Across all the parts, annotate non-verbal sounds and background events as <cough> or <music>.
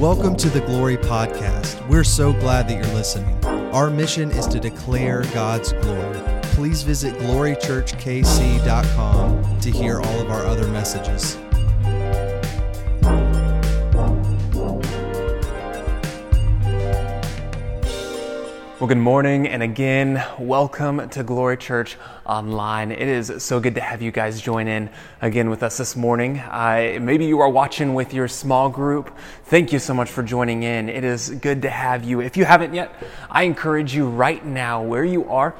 Welcome to the Glory Podcast. We're so glad that you're listening. Our mission is to declare God's glory. Please visit glorychurchkc.com to hear all of our other messages. Well, good morning, and again, welcome to Glory Church Online. It is so good to have you guys join in again with us this morning. Uh, maybe you are watching with your small group. Thank you so much for joining in. It is good to have you. If you haven't yet, I encourage you right now, where you are,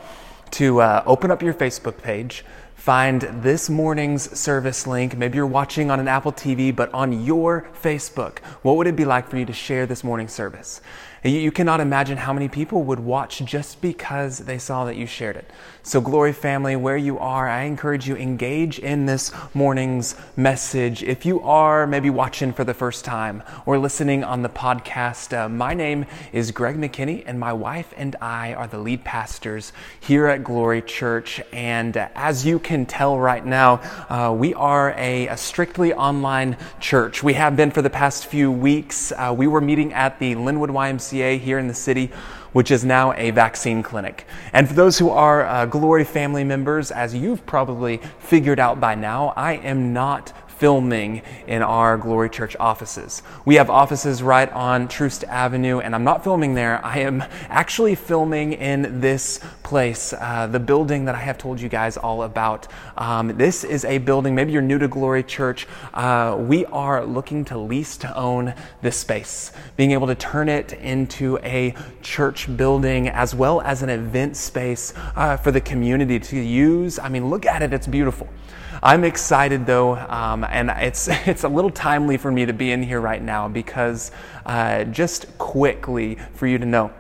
to uh, open up your Facebook page find this morning's service link. Maybe you're watching on an Apple TV, but on your Facebook. What would it be like for you to share this morning's service? You cannot imagine how many people would watch just because they saw that you shared it. So, Glory family, where you are, I encourage you engage in this morning's message. If you are maybe watching for the first time or listening on the podcast, uh, my name is Greg McKinney, and my wife and I are the lead pastors here at Glory Church. And uh, as you can tell right now, uh, we are a, a, strictly online church. We have been for the past few weeks. Uh, we were meeting at the Linwood YMCA YMCA here in the city, which is now a vaccine clinic. And for those who are uh, Glory family members, as you've probably figured out by now, I am not filming in our Glory Church offices. We have offices right on Troost Avenue, and I'm not filming there. I am actually filming in this place, uh, the building that I have told you guys all about. Um, this is a building, maybe you're new to Glory Church. Uh, we are looking to lease to own this space, being able to turn it into a church building as well as an event space uh, for the community to use. I mean, look at it, it's beautiful. I'm excited though, um, and it's <laughs> it's a little timely for me to be in here right now because uh, just quickly for you to know.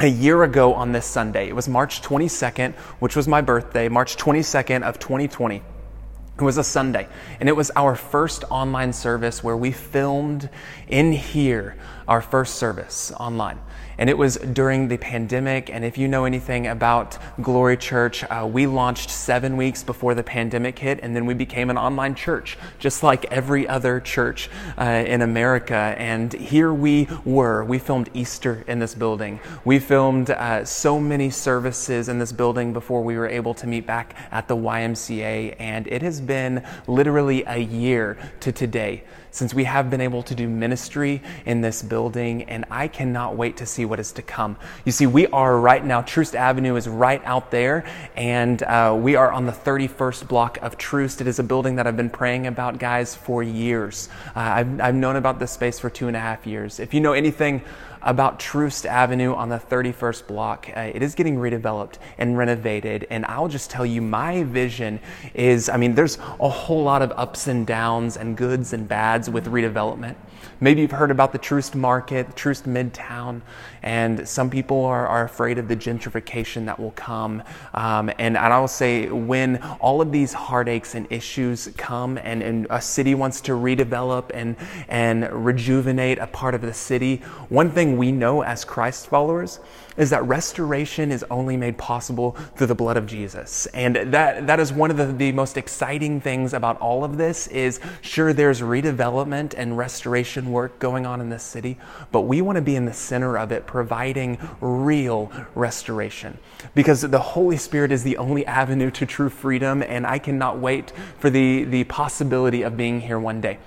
A year ago on this Sunday, it was March 22nd, which was my birthday, March 22nd of 2020. It was a Sunday, and it was our first online service where we filmed in here our first service online and it was during the pandemic. And if you know anything about Glory Church, uh, we launched seven weeks before the pandemic hit, and then we became an online church, just like every other church uh, in America. And here we were. We filmed Easter in this building. We filmed uh, so many services in this building before we were able to meet back at the YMCA, and it has been literally a year to today since we have been able to do ministry in this building, and I cannot wait to see what is to come. You see, we are right now, Troost Avenue is right out there, and uh, we are on the 31st block of Troost. It is a building that I've been praying about, guys, for years. Uh, I've, I've known about this space for two and a half years. If you know anything, about Troost Avenue on the 31st block. Uh, it is getting redeveloped and renovated. And I'll just tell you, my vision is I mean, there's a whole lot of ups and downs and goods and bads with redevelopment. Maybe you've heard about the Troost Market, Troost Midtown, and some people are, are afraid of the gentrification that will come. Um, and, and I will say, when all of these heartaches and issues come and, and a city wants to redevelop and, and rejuvenate a part of the city, one thing we know as Christ followers is that restoration is only made possible through the blood of Jesus. And that, that is one of the, the most exciting things about all of this is sure there's redevelopment and restoration work going on in this city, but we want to be in the center of it, providing real restoration. Because the Holy Spirit is the only avenue to true freedom, and I cannot wait for the, the possibility of being here one day.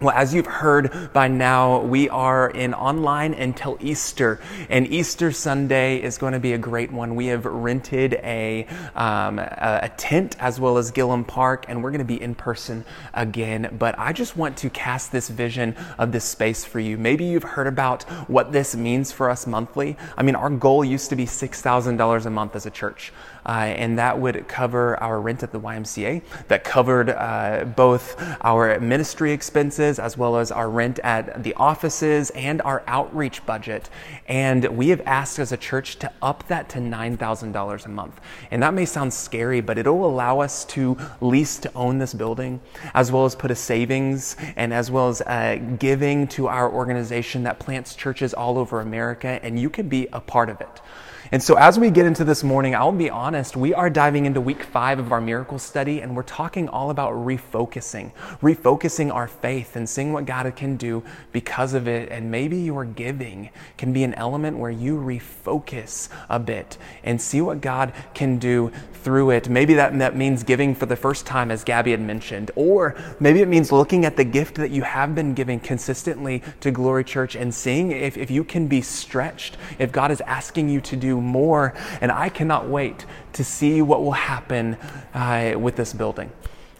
Well, as you've heard by now, we are in online until Easter, and Easter Sunday is going to be a great one. We have rented a, um, a tent as well as Gillham Park, and we're going to be in person again. But I just want to cast this vision of this space for you. Maybe you've heard about what this means for us monthly. I mean, our goal used to be $6,000 a month as a church uh, and that would cover our rent at the YMCA. That covered uh, both our ministry expenses as well as our rent at the offices and our outreach budget. And we have asked as a church to up that to $9,000 a month. And that may sound scary, but it'll allow us to lease to own this building, as well as put a savings and as well as uh, giving to our organization that plants churches all over America. And you can be a part of it. And so, as we get into this morning, I'll be honest, we are diving into week five of our miracle study, and we're talking all about refocusing, refocusing our faith and seeing what God can do because of it. And maybe your giving can be an element where you refocus a bit and see what God can do through it. Maybe that, that means giving for the first time, as Gabby had mentioned, or maybe it means looking at the gift that you have been giving consistently to Glory Church and seeing if, if you can be stretched, if God is asking you to do more. And I cannot wait to see what will happen uh, with this building.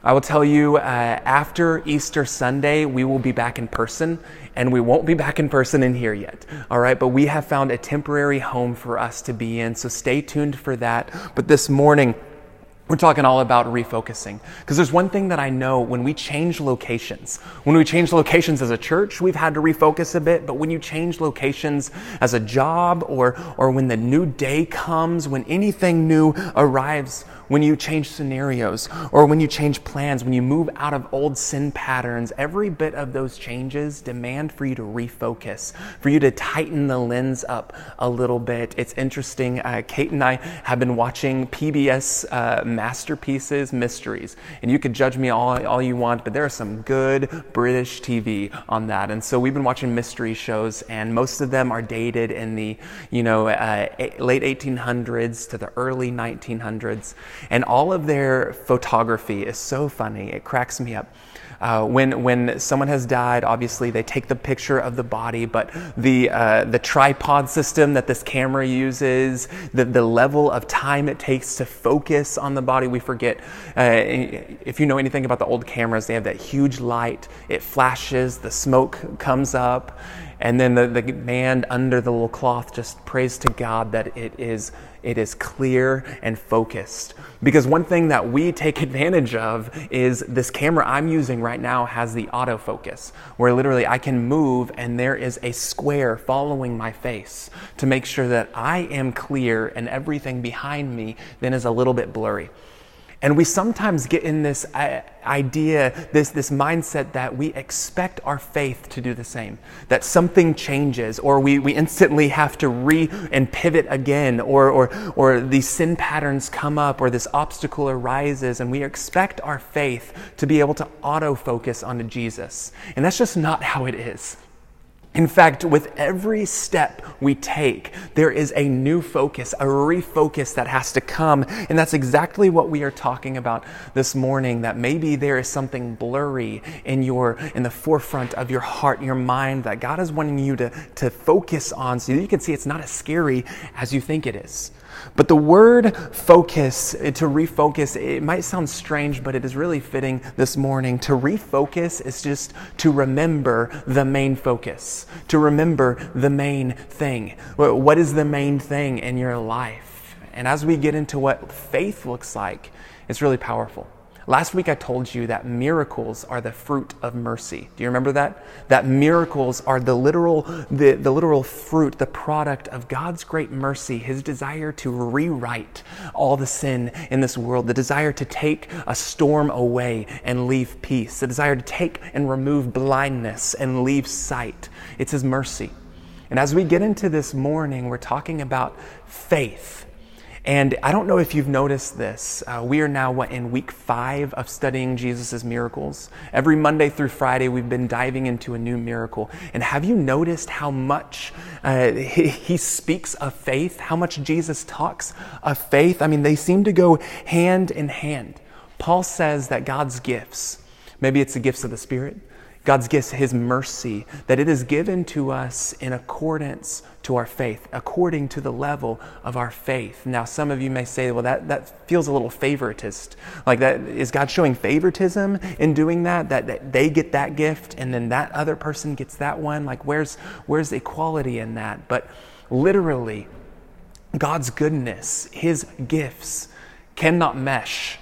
I will tell you uh, after Easter Sunday, we will be back in person, and we won't be back in person in here yet. All right, but we have found a temporary home for us to be in, so stay tuned for that. But this morning, we're talking all about refocusing. Because there's one thing that I know when we change locations, when we change locations as a church, we've had to refocus a bit. But when you change locations as a job or, or when the new day comes, when anything new arrives, when you change scenarios or when you change plans, when you move out of old sin patterns, every bit of those changes demand for you to refocus, for you to tighten the lens up a little bit. It's interesting. Uh, Kate and I have been watching PBS uh, masterpieces, mysteries, and you could judge me all, all you want, but there are some good British TV on that. And so we've been watching mystery shows, and most of them are dated in the you know uh, late 1800s to the early 1900s. And all of their photography is so funny, it cracks me up. Uh, when, when someone has died, obviously they take the picture of the body, but the, uh, the tripod system that this camera uses, the, the level of time it takes to focus on the body, we forget. Uh, if you know anything about the old cameras, they have that huge light, it flashes, the smoke comes up, and then the, the man under the little cloth just prays to God that it is it is clear and focused. Because one thing that we take <laughs> advantage of is this camera I'm using right now has the autofocus, where literally I can move and there is a square following my face to make sure that I am clear and everything behind me then is a little bit blurry. And we sometimes get in this uh, idea, this, this mindset that we expect our faith to do the same, that something changes, or we, we instantly have to re and pivot again, or, or, or these sin patterns come up, or this obstacle arises, and we expect our faith to be able to autofocus onto Jesus. And that's just not how it is. In fact, with every step we take, there is a new focus, a refocus that has to come. And that's exactly what we are talking about this morning. That maybe there is something blurry in your in the forefront of your heart, your mind that God is wanting you to, to focus on so you can see it's not as scary as you think it is. But the word focus, eh, to refocus, it might sound strange, but it is really fitting this morning. To refocus is just to remember the main focus, to remember the main thing. What is the main thing in your life? And as we get into what faith looks like, it's really powerful. Last week I told you that miracles are the fruit of mercy. Do you remember that? That miracles are the literal, the, the literal fruit, the product of God's great mercy, his desire to rewrite all the sin in this world, the desire to take a storm away and leave peace, the desire to take and remove blindness and leave sight. It's his mercy. And as we get into this morning, we're talking about faith and I don't know if you've noticed this. Uh, we are now what, in week five of studying Jesus' miracles. Every Monday through Friday, we've been diving into a new miracle. And have you noticed how much uh, he, he speaks of faith? How much Jesus talks of faith? I mean, they seem to go hand in hand. Paul says that God's gifts, maybe it's the gifts of the Spirit, God's gifts, His mercy, that it is given to us in accordance to our faith, according to the level of our faith. Now, some of you may say, well, that, that feels a little favoritist. Like that, is God showing favoritism in doing that? that? That they get that gift and then that other person gets that one? Like, where's, where's equality in that? But literally, God's goodness, His gifts cannot mesh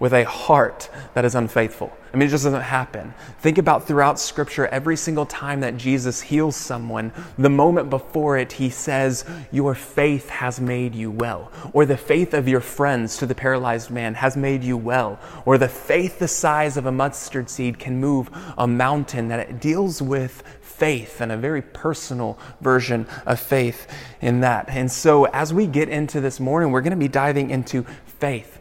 with a heart that is unfaithful. I mean, it just doesn't happen. Think about throughout Scripture, every single time that Jesus heals someone, the moment before it, he says, Your faith has made you well. Or the faith of your friends to the paralyzed man has made you well. Or the faith the size of a mustard seed can move a mountain, that it deals with faith and a very personal version of faith in that. And so, as we get into this morning, we're going to be diving into faith.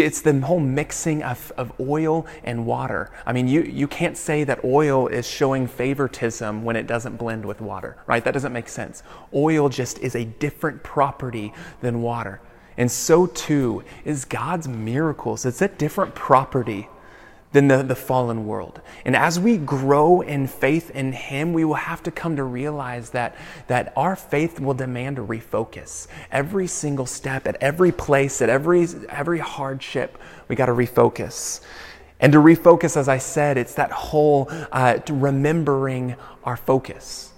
It's the whole mixing of, of oil and water. I mean, you, you can't say that oil is showing favoritism when it doesn't blend with water, right? That doesn't make sense. Oil just is a different property than water. And so too is God's miracles. It's a different property than the, the fallen world. And as we grow in faith in Him, we will have to come to realize that, that our faith will demand a refocus. Every single step, at every place, at every, every hardship, we got to refocus. And to refocus, as I said, it's that whole uh, remembering our focus.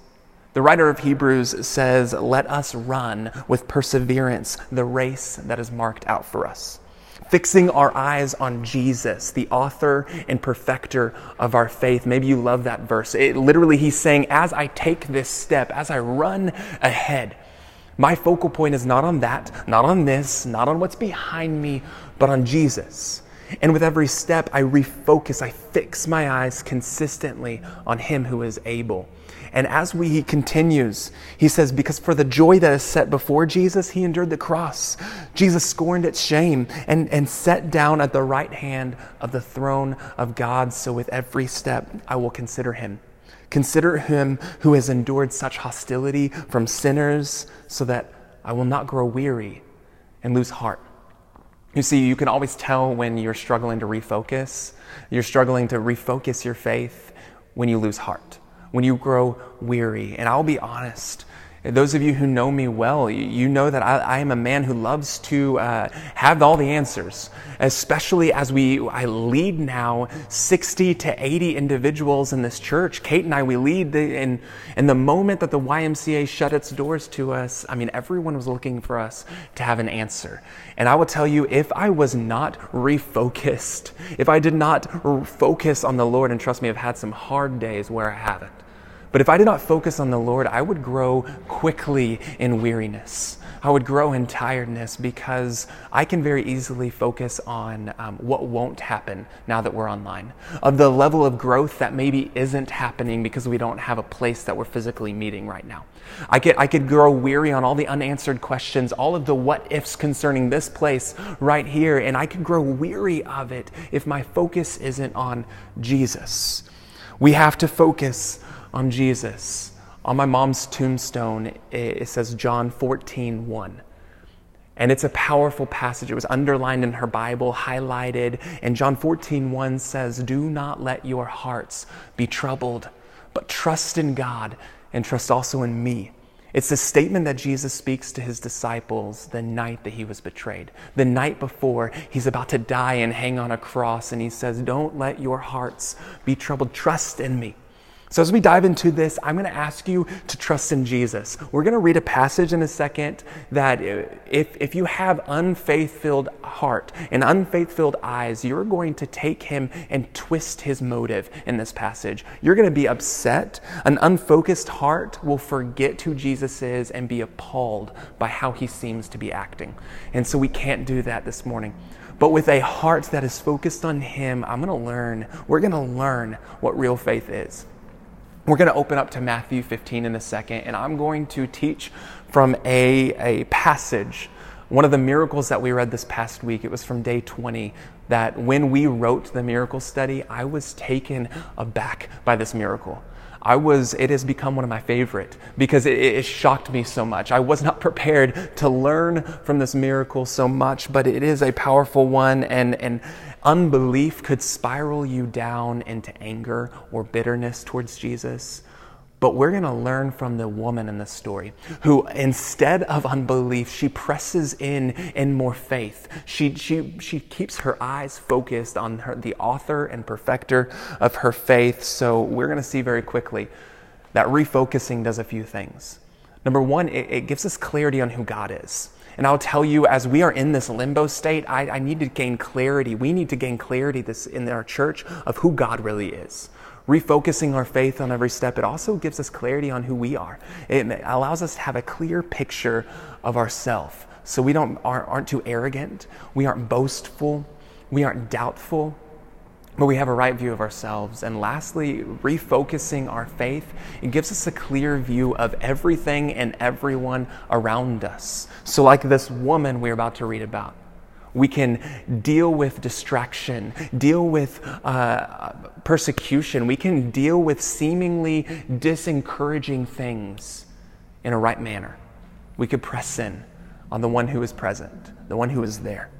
The writer of Hebrews says, Let us run with perseverance the race that is marked out for us fixing our eyes on Jesus, the author and perfecter of our faith. Maybe you love that verse. It, literally, he's saying, as I take this step, as I run ahead, my focal point is not on that, not on this, not on what's behind me, but on Jesus. And with every step, I refocus, I fix my eyes consistently on Him who is able. And as we, he continues, he says, Because for the joy that is set before Jesus, he endured the cross. Jesus scorned its shame and, and sat down at the right hand of the throne of God. So with every step, I will consider him. Consider him who has endured such hostility from sinners, so that I will not grow weary and lose heart. You see, you can always tell when you're struggling to refocus. You're struggling to refocus your faith when you lose heart when you grow weary. And I'll be honest, those of you who know me well, you know that I, I am a man who loves to uh, have all the answers, especially as we I lead now 60 to 80 individuals in this church. Kate and I, we lead, the, and, and the moment that the YMCA shut its doors to us, I mean, everyone was looking for us to have an answer. And I will tell you, if I was not refocused, if I did not focus on the Lord, and trust me, I've had some hard days where I haven't but if I did not focus on the Lord, I would grow quickly in weariness. I would grow in tiredness because I can very easily focus on um, what won't happen now that we're online, of the level of growth that maybe isn't happening because we don't have a place that we're physically meeting right now. I could, I could grow weary on all the unanswered questions, all of the what ifs concerning this place right here, and I could grow weary of it if my focus isn't on Jesus. We have to focus on Jesus. On my mom's tombstone, it says John 14, 1. And it's a powerful passage. It was underlined in her Bible, highlighted. And John 14, 1 says, Do not let your hearts be troubled, but trust in God and trust also in me. It's the statement that Jesus speaks to his disciples the night that he was betrayed, the night before he's about to die and hang on a cross. And he says, Don't let your hearts be troubled. Trust in me. So, as we dive into this, I'm going to ask you to trust in Jesus. We're going to read a passage in a second that if, if you have unfaith filled heart and unfaith filled eyes, you're going to take him and twist his motive in this passage. You're going to be upset. An unfocused heart will forget who Jesus is and be appalled by how he seems to be acting. And so, we can't do that this morning. But with a heart that is focused on him, I'm going to learn, we're going to learn what real faith is. We're going to open up to Matthew 15 in a second, and I'm going to teach from a, a passage, one of the miracles that we read this past week. It was from day 20, that when we wrote the miracle study, I was taken aback by this miracle. I was, it has become one of my favorite because it, it, shocked me so much. I was not <laughs> prepared to learn from this miracle so much, but it is a powerful one and, and unbelief could spiral you down into anger or bitterness towards Jesus. But we're going to learn from the woman in the story who, instead of unbelief, she presses in in more faith. She, she, she keeps her eyes focused on her, the author and perfecter of her faith. So we're going to see very quickly that refocusing does a few things. Number one, it, it gives us clarity on who God is. And I'll tell you, as we are in this limbo state, I, I need to gain clarity. We need to gain clarity this, in our church of who God really is refocusing our faith on every step, it also gives us clarity on who we are. It allows us to have a clear picture of ourselves. So we don't, aren't, aren't too arrogant, we aren't boastful, we aren't doubtful, but we have a right view of ourselves. And lastly, refocusing our faith, it gives us a clear view of everything and everyone around us. So, like this woman we're about to read about, we can deal with distraction, deal with uh, persecution. We can deal with seemingly disencouraging things in a right manner. We could press in on the one who is present, the one who is there.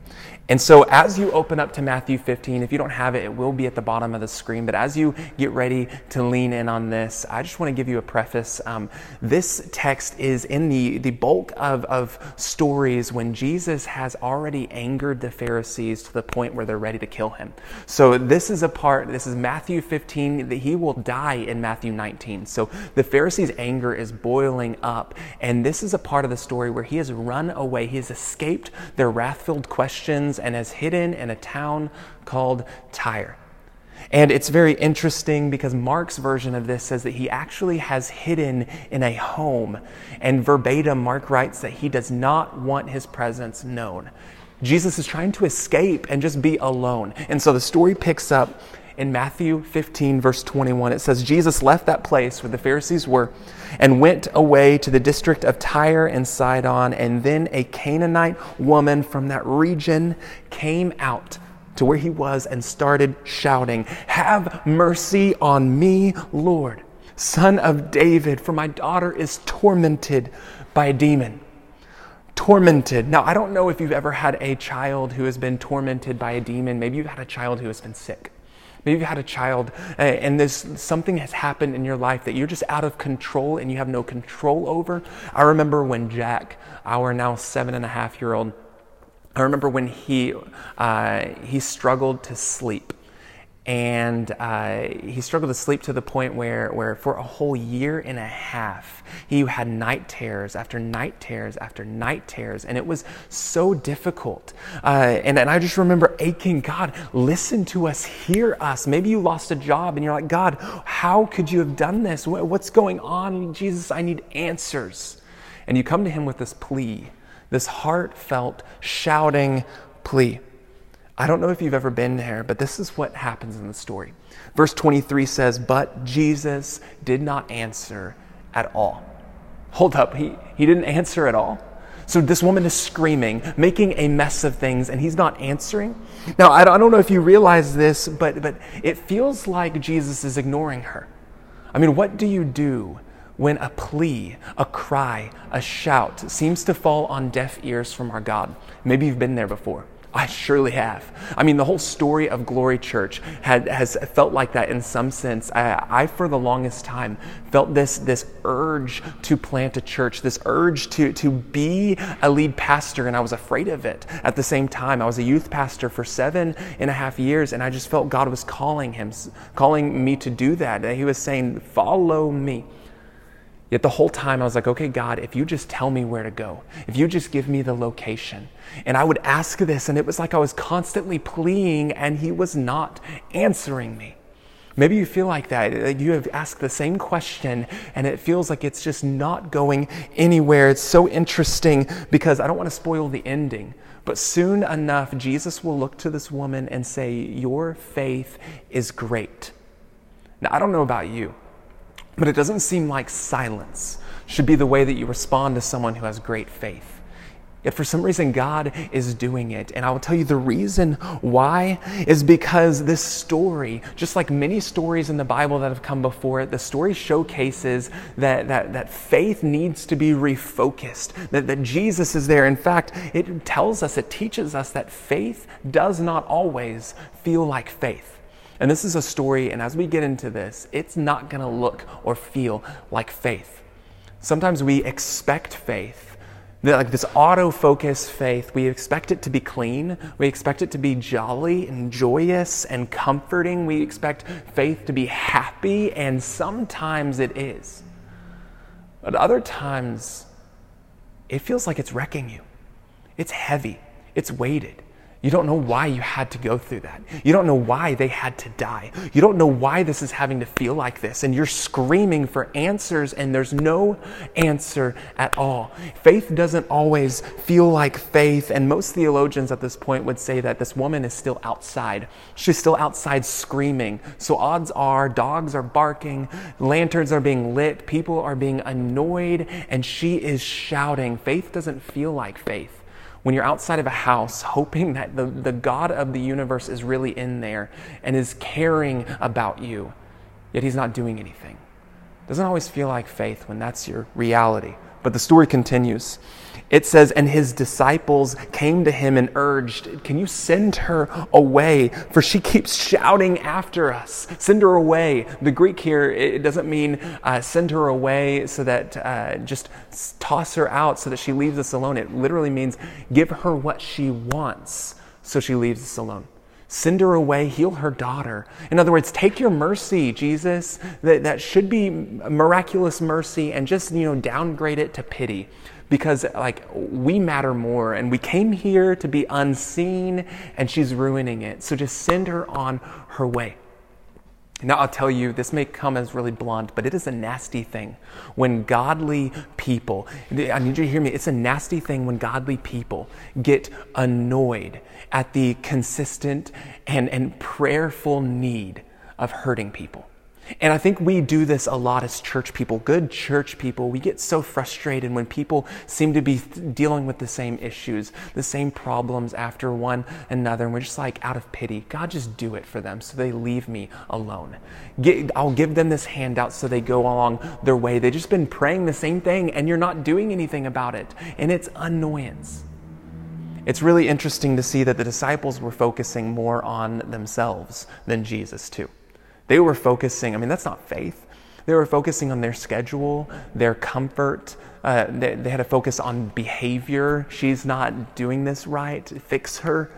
And so, as you open up to Matthew 15, if you don't have it, it will be at the bottom of the screen. But as you get ready to lean in on this, I just want to give you a preface. Um, this text is in the, the bulk of, of stories when Jesus has already angered the Pharisees to the point where they're ready to kill him. So, this is a part, this is Matthew 15, that he will die in Matthew 19. So, the Pharisees' anger is boiling up. And this is a part of the story where he has run away, he has escaped their wrath filled questions and is hidden in a town called Tyre. And it's very interesting because Mark's version of this says that he actually has hidden in a home. And verbatim, Mark writes that he does not want his presence known. Jesus is trying to escape and just be alone. And so the story picks up in Matthew 15, verse 21. It says, Jesus left that place where the Pharisees were and went away to the district of Tyre and Sidon. And then a Canaanite woman from that region came out to where he was and started shouting, Have mercy on me, Lord, son of David, for my daughter is tormented by a demon tormented. Now, I don't know if you've ever had a child who has been tormented by a demon. Maybe you've had a child who has been sick. Maybe you've had a child uh, and this something has happened in your life that you're just out of control and you have no control over. I remember when Jack, our now seven and a half year old, I remember when he uh, he struggled to sleep and uh, he struggled to sleep to the point where, where for a whole year and a half he had night terrors after night terrors after night terrors. And it was so difficult. Uh, and, and i just remember aching god listen to us hear us. Maybe you lost a job and you're like god how could you have done this? What's going on? Jesus i need answers. And you come to him with this plea this heartfelt shouting plea I don't know if you've ever been there, but this is what happens in the story. Verse 23 says, But Jesus did not answer at all. Hold up, he, he didn't answer at all. So this woman is screaming, making a mess of things, and he's not answering. Now, I don't know if you realize this, but, but it feels like Jesus is ignoring her. I mean, what do you do when a plea, a cry, a shout seems to fall on deaf ears from our God? Maybe you've been there before. I surely have. I mean, the whole story of Glory Church had, has felt like that in some sense. I, I, for the longest time, felt this, this urge to plant a church, this urge to, to be a lead pastor, and I was afraid of it at the same time. I was a youth pastor for seven and a half years, and I just felt God was calling him, calling me to do that. And he was saying, Follow me. Yet the whole time I was like, okay, God, if you just tell me where to go, if you just give me the location. And I would ask this, and it was like I was constantly pleading, and He was not answering me. Maybe you feel like that. You have asked the same question, and it feels like it's just not going anywhere. It's so interesting because I don't want to spoil the ending. But soon enough, Jesus will look to this woman and say, Your faith is great. Now, I don't know about you. But it doesn't seem like silence should be the way that you respond to someone who has great faith. Yet for some reason, God is doing it. And I will tell you the reason why is because this story, just like many stories in the Bible that have come before it, the story showcases that, that, that faith needs to be refocused, that, that Jesus is there. In fact, it tells us, it teaches us that faith does not always feel like faith. And this is a story, and as we get into this, it's not going to look or feel like faith. Sometimes we expect faith, like this auto-focus faith, we expect it to be clean. We expect it to be jolly and joyous and comforting. We expect faith to be happy, and sometimes it is. But other times, it feels like it's wrecking you. It's heavy, it's weighted. You don't know why you had to go through that. You don't know why they had to die. You don't know why this is having to feel like this. And you're screaming for answers, and there's no answer at all. Faith doesn't always feel like faith. And most theologians at this point would say that this woman is still outside. She's still outside screaming. So odds are dogs are barking, lanterns are being lit, people are being annoyed, and she is shouting. Faith doesn't feel like faith when you're outside of a house, hoping that the, the God of the universe is really in there and is caring about you, yet he's not doing anything. Doesn't always feel like faith when that's your reality. But the story continues. It says, And his disciples came to him and urged, Can you send her away? For she keeps shouting after us. Send her away. The Greek here, it doesn't mean uh, send her away so that uh, just toss her out so that she leaves us alone. It literally means give her what she wants so she leaves us alone. Send her away, heal her daughter. In other words, take your mercy, Jesus, that, that should be miraculous mercy, and just, you know, downgrade it to pity because like we matter more and we came here to be unseen and she's ruining it. So just send her on her way. Now, I'll tell you, this may come as really blunt, but it is a nasty thing when godly people, I need you to hear me, it's a nasty thing when godly people get annoyed at the consistent and, and prayerful need of hurting people. And I think we do this a lot as church people, good church people. We get so frustrated when people seem to be dealing with the same issues, the same problems after one another. And we're just like, out of pity, God, just do it for them so they leave me alone. Get, I'll give them this handout so they go along their way. They've just been praying the same thing and you're not doing anything about it. And it's annoyance. It's really interesting to see that the disciples were focusing more on themselves than Jesus, too. They were focusing, I mean, that's not faith. They were focusing on their schedule, their comfort. Uh, they, they had to focus on behavior. She's not doing this right. Fix her.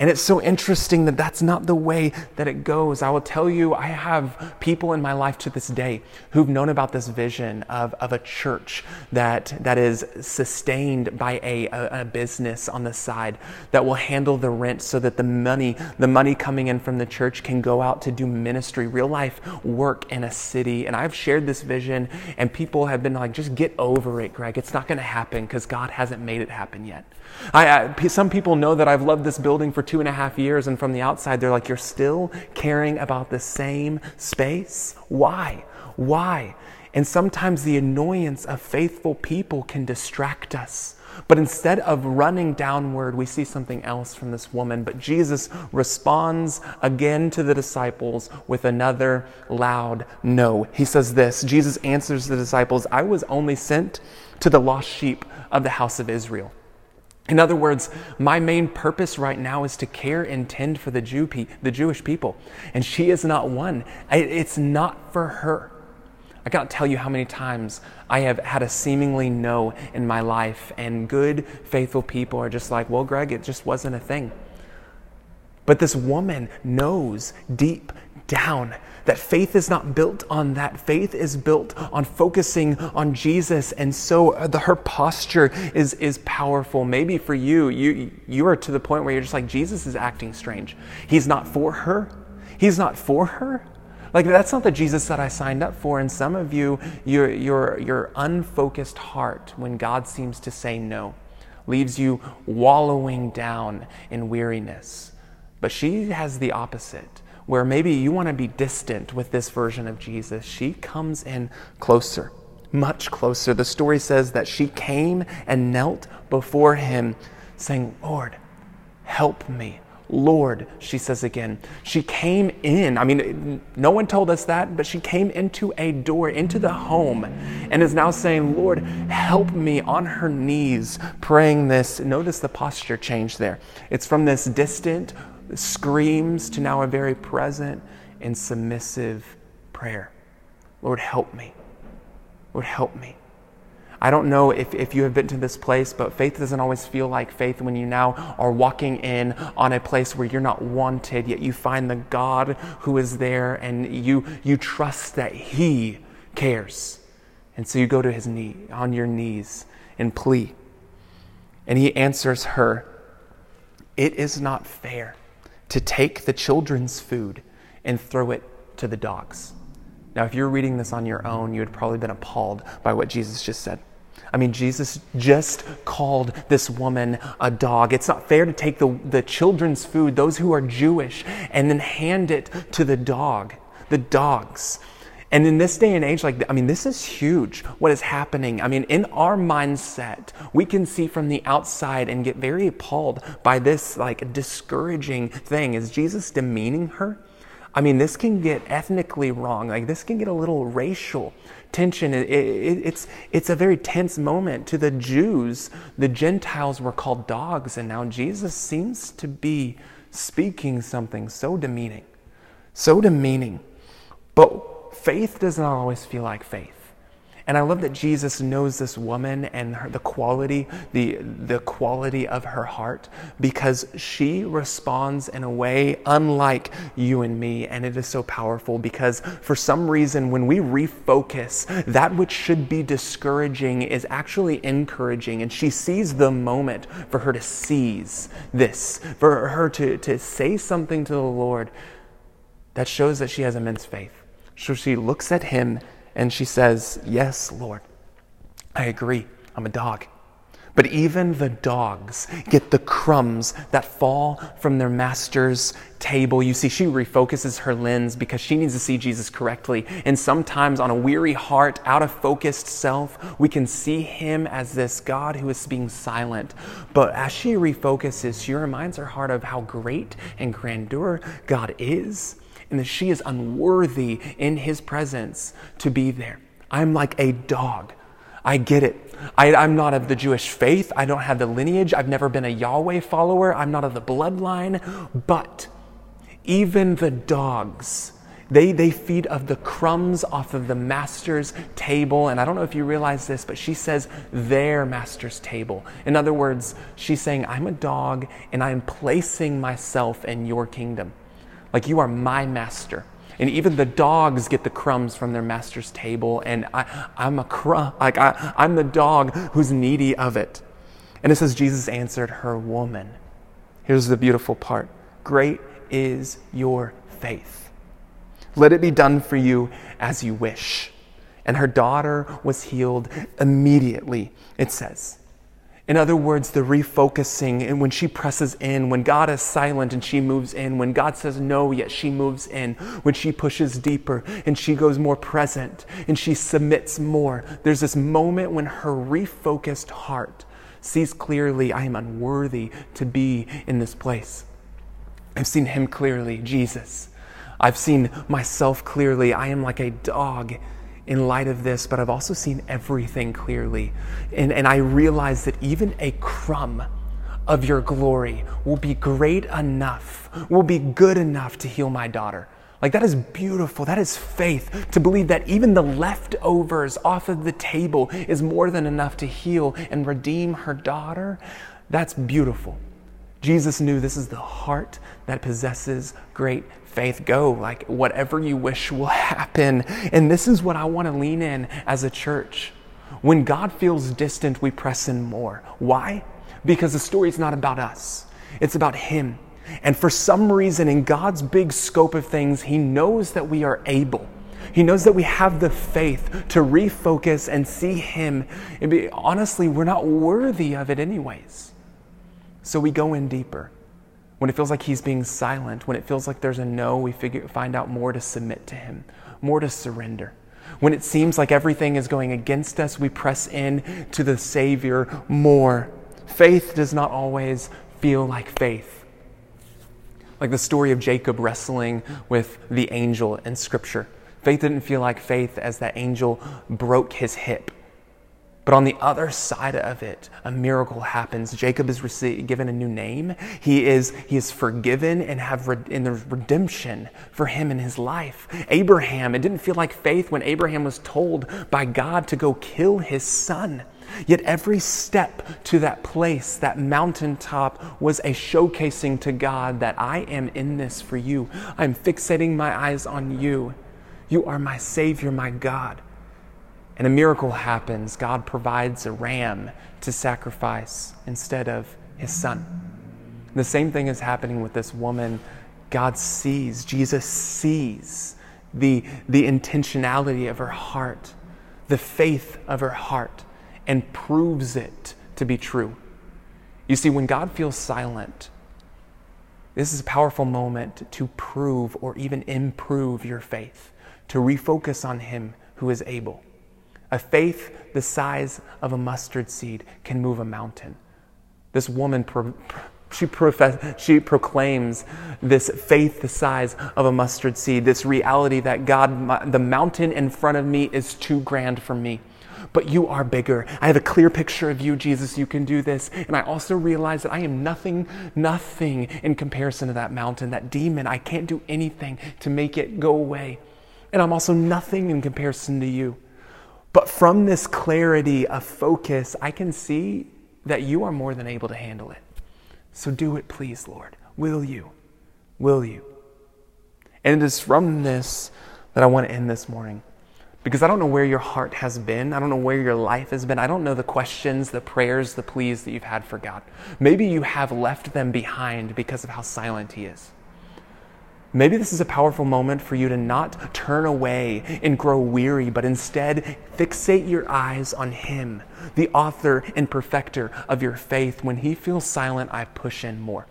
And it's so interesting that that's not the way that it goes. I will tell you, I have people in my life to this day who've known about this vision of, of a church that, that is sustained by a, a, a business on the side that will handle the rent so that the money, the money coming in from the church can go out to do ministry, real life work in a city. And I've shared this vision and people have been like, just get over it, Greg. It's not going to happen because God hasn't made it happen yet. I, I, some people know that I've loved this building for two and a half years, and from the outside, they're like, You're still caring about the same space? Why? Why? And sometimes the annoyance of faithful people can distract us. But instead of running downward, we see something else from this woman. But Jesus responds again to the disciples with another loud no. He says this Jesus answers the disciples, I was only sent to the lost sheep of the house of Israel. In other words, my main purpose right now is to care and tend for the Jew pe- the Jewish people, and she is not one. It's not for her. I can't tell you how many times I have had a seemingly no in my life, and good, faithful people are just like, well, Greg, it just wasn't a thing. But this woman knows deep down that faith is not built on that. Faith is built on focusing on Jesus. And so uh, the, her posture is, is powerful. Maybe for you, you, you are to the point where you're just like, Jesus is acting strange. He's not for her. He's not for her. Like that's not the Jesus that I signed up for. And some of you, your, your, your unfocused heart, when God seems to say no, leaves you wallowing down in weariness. But she has the opposite where maybe you want to be distant with this version of Jesus, she comes in closer, much closer. The story says that she came and knelt before him, saying, Lord, help me. Lord, she says again. She came in. I mean, no one told us that, but she came into a door, into the home, and is now saying, Lord, help me on her knees, praying this. Notice the posture change there. It's from this distant, screams to now a very present and submissive prayer. Lord, help me. Lord, help me. I don't know if, if you have been to this place, but faith doesn't always feel like faith when you now are walking in on a place where you're not wanted, yet you find the God who is there and you, you trust that He cares. And so you go to His knee, on your knees, and plea. And he answers her, It is not fair to take the children's food and throw it to the dogs. Now, if you're reading this on your own, you would probably been appalled by what Jesus just said. I mean, Jesus just called this woman a dog. It's not fair to take the, the children's food, those who are Jewish, and then hand it to the dog, the dogs. And in this day and age, like, I mean, this is huge what is happening. I mean, in our mindset, we can see from the outside and get very appalled by this, like, discouraging thing. Is Jesus demeaning her? I mean, this can get ethnically wrong. Like, this can get a little racial tension. It, it, it's, it's a very tense moment. To the Jews, the Gentiles were called dogs, and now Jesus seems to be speaking something so demeaning. So demeaning. But faith does not always feel like faith. And I love that Jesus knows this woman and her, the quality, the, the quality of her heart because she responds in a way unlike you and me. And it is so powerful because for some reason, when we refocus, that which should be discouraging is actually encouraging. And she sees the moment for her to seize this, for her to, to say something to the Lord that shows that she has immense faith. So she looks at him and she says, Yes, Lord, I agree. I'm a dog. But even the dogs get the crumbs that fall from their master's table. You see, she refocuses her lens because she needs to see Jesus correctly. And sometimes, on a weary heart, out of focused self, we can see him as this God who is being silent. But as she refocuses, she reminds her heart of how great and grandeur God is and that she is unworthy in his presence to be there. I'm like a dog. I get it. I, am not of the Jewish faith. I don't have the lineage. I've never been a Yahweh follower. I'm not of the bloodline. But even the dogs, they, they feed of the crumbs off of the master's table. And I don't know if you realize this, but she says their master's table. In other words, she's saying, I'm a dog and I'm placing myself in your kingdom. Like you are my master. And even the dogs get the crumbs from their master's table. And I, I'm a crumb, like I, I'm the dog who's needy of it. And it says, Jesus answered her, Woman. Here's the beautiful part Great is your faith. Let it be done for you as you wish. And her daughter was healed immediately, it says. In other words, the refocusing, and when she presses in, when God is silent and she moves in, when God says no, yet she moves in, when she pushes deeper and she goes more present and she submits more, there's this moment when her refocused heart sees clearly, I am unworthy to be in this place. I've seen him clearly, Jesus. I've seen myself clearly. I am like a dog in light of this, but I've also seen everything clearly. And, and I realize that even a crumb of your glory will be great enough, will be good enough to heal my daughter. Like, that is beautiful. That is faith to believe that even the leftovers off of the table is more than enough to heal and redeem her daughter. That's beautiful. Jesus knew this is the heart that possesses great faith go. Like, whatever you wish will <laughs> happen. And this is what I want to lean in as a church. When God feels distant, we press in more. Why? Because the story is not about us, it's about Him. And for some reason, in God's big scope of things, He knows that we are able. He knows that we have the faith to refocus and see Him. And be, honestly, we're not worthy of it, anyways. So we go in deeper. When it feels like he's being silent, when it feels like there's a no, we figure, find out more to submit to him, more to surrender. When it seems like everything is going against us, we press in to the Savior more. Faith does not always feel like faith. Like the story of Jacob wrestling with the angel in Scripture. Faith didn't feel like faith as that angel broke his hip but on the other side of it, a miracle happens. Jacob is received, given a new name. He is, he is forgiven and have re, and there's redemption for him in his life. Abraham, it didn't feel like faith when Abraham was told by God to go kill his son. Yet every step to that place, that mountaintop, was a showcasing to God that I am in this for you. I'm fixating my eyes on you. You are my Savior, my God. And a miracle happens. God provides a ram to sacrifice instead of his son. The same thing is happening with this woman. God sees, Jesus sees the, the intentionality of her heart, the faith of her heart, and proves it to be true. You see, when God feels silent, this is a powerful moment to prove or even improve your faith, to refocus on Him who is able. A faith the size of a mustard seed can move a mountain. This woman, she, profess, she proclaims this faith the size of a mustard seed, this reality that God, the mountain in front of me is too grand for me. But you are bigger. I have a clear picture of you, Jesus. You can do this. And I also realize that I am nothing, nothing in comparison to that mountain, that demon. I can't do anything to make it go away. And I'm also nothing in comparison to you. But from this clarity of focus, I can see that you are more than able to handle it. So do it, please, Lord. Will you? Will you? And it is from this that I want to end this morning. Because I don't know where your heart has been. I don't know where your life has been. I don't know the questions, the prayers, the pleas that you've had for God. Maybe you have left them behind because of how silent He is. Maybe this is a powerful moment for you to not turn away and grow weary, but instead fixate your eyes on Him, the author and perfecter of your faith. When He feels silent, I push in more.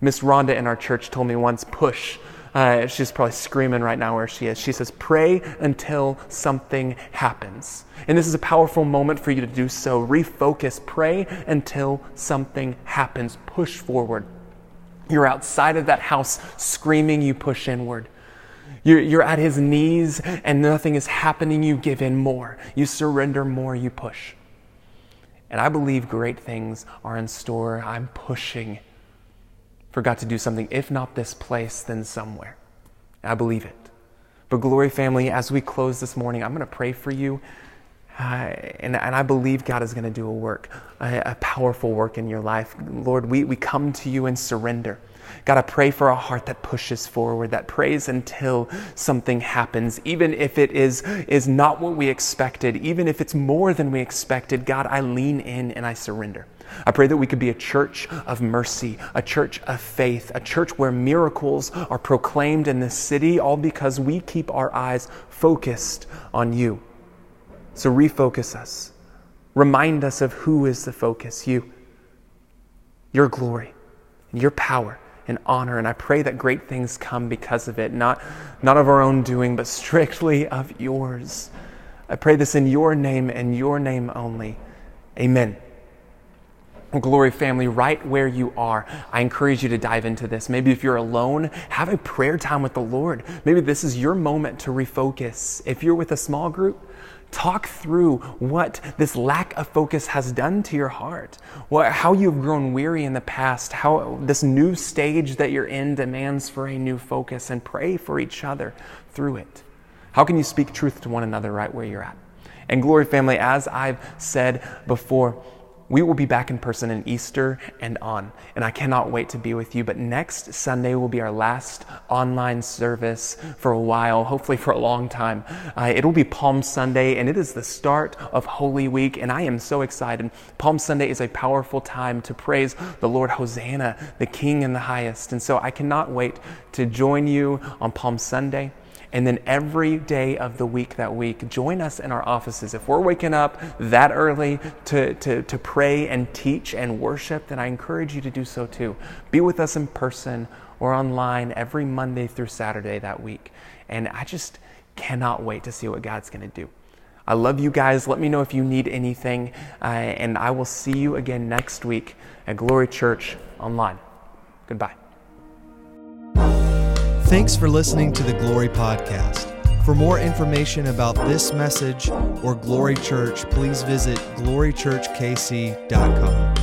Miss Rhonda in our church told me once, push. Uh, she's probably screaming right now where she is. She says, pray until something happens. And this is a powerful moment for you to do so. Refocus, pray until something happens. Push forward. You're outside of that house screaming, you push inward. You're, you're at his knees and nothing is happening, you give in more. You surrender more, you push. And I believe great things are in store. I'm pushing for God to do something, if not this place, then somewhere. I believe it. But, Glory family, as we close this morning, I'm going to pray for you. Uh, and, and I believe God is going to do a work, a, a powerful work in your life. Lord, we, we come to you in surrender. God, I pray for a heart that pushes forward, that prays until something happens, even if it is, is not what we expected, even if it's more than we expected. God, I lean in and I surrender. I pray that we could be a church of mercy, a church of faith, a church where miracles are proclaimed in this city, all because we keep our eyes focused on you. So refocus us. Remind us of who is the focus you, your glory, your power and honor. And I pray that great things come because of it, not, not of our own doing, but strictly of yours. I pray this in your name and your name only. Amen. Glory family, right where you are, I encourage you to dive into this. Maybe if you're alone, have a prayer time with the Lord. Maybe this is your moment to refocus. If you're with a small group, Talk through what this lack of focus has done to your heart, what, how you've grown weary in the past, how this new stage that you're in demands for a new focus, and pray for each other through it. How can you speak truth to one another right where you're at? And, Glory Family, as I've said before, we will be back in person in Easter and on, and I cannot wait to be with you. But next Sunday will be our last online service for a while, hopefully for a long time. Uh, it'll be Palm Sunday, and it is the start of Holy Week, and I am so excited. Palm Sunday is a powerful time to praise the Lord Hosanna, the King in the highest. And so I cannot wait to join you on Palm Sunday. And then every day of the week that week, join us in our offices. If we're waking up that early to, to, to pray and teach and worship, then I encourage you to do so too. Be with us in person or online every Monday through Saturday that week. And I just cannot wait to see what God's going to do. I love you guys. Let me know if you need anything. Uh, and I will see you again next week at Glory Church Online. Goodbye. Thanks for listening to the Glory Podcast. For more information about this message or Glory Church, please visit glorychurchkc.com.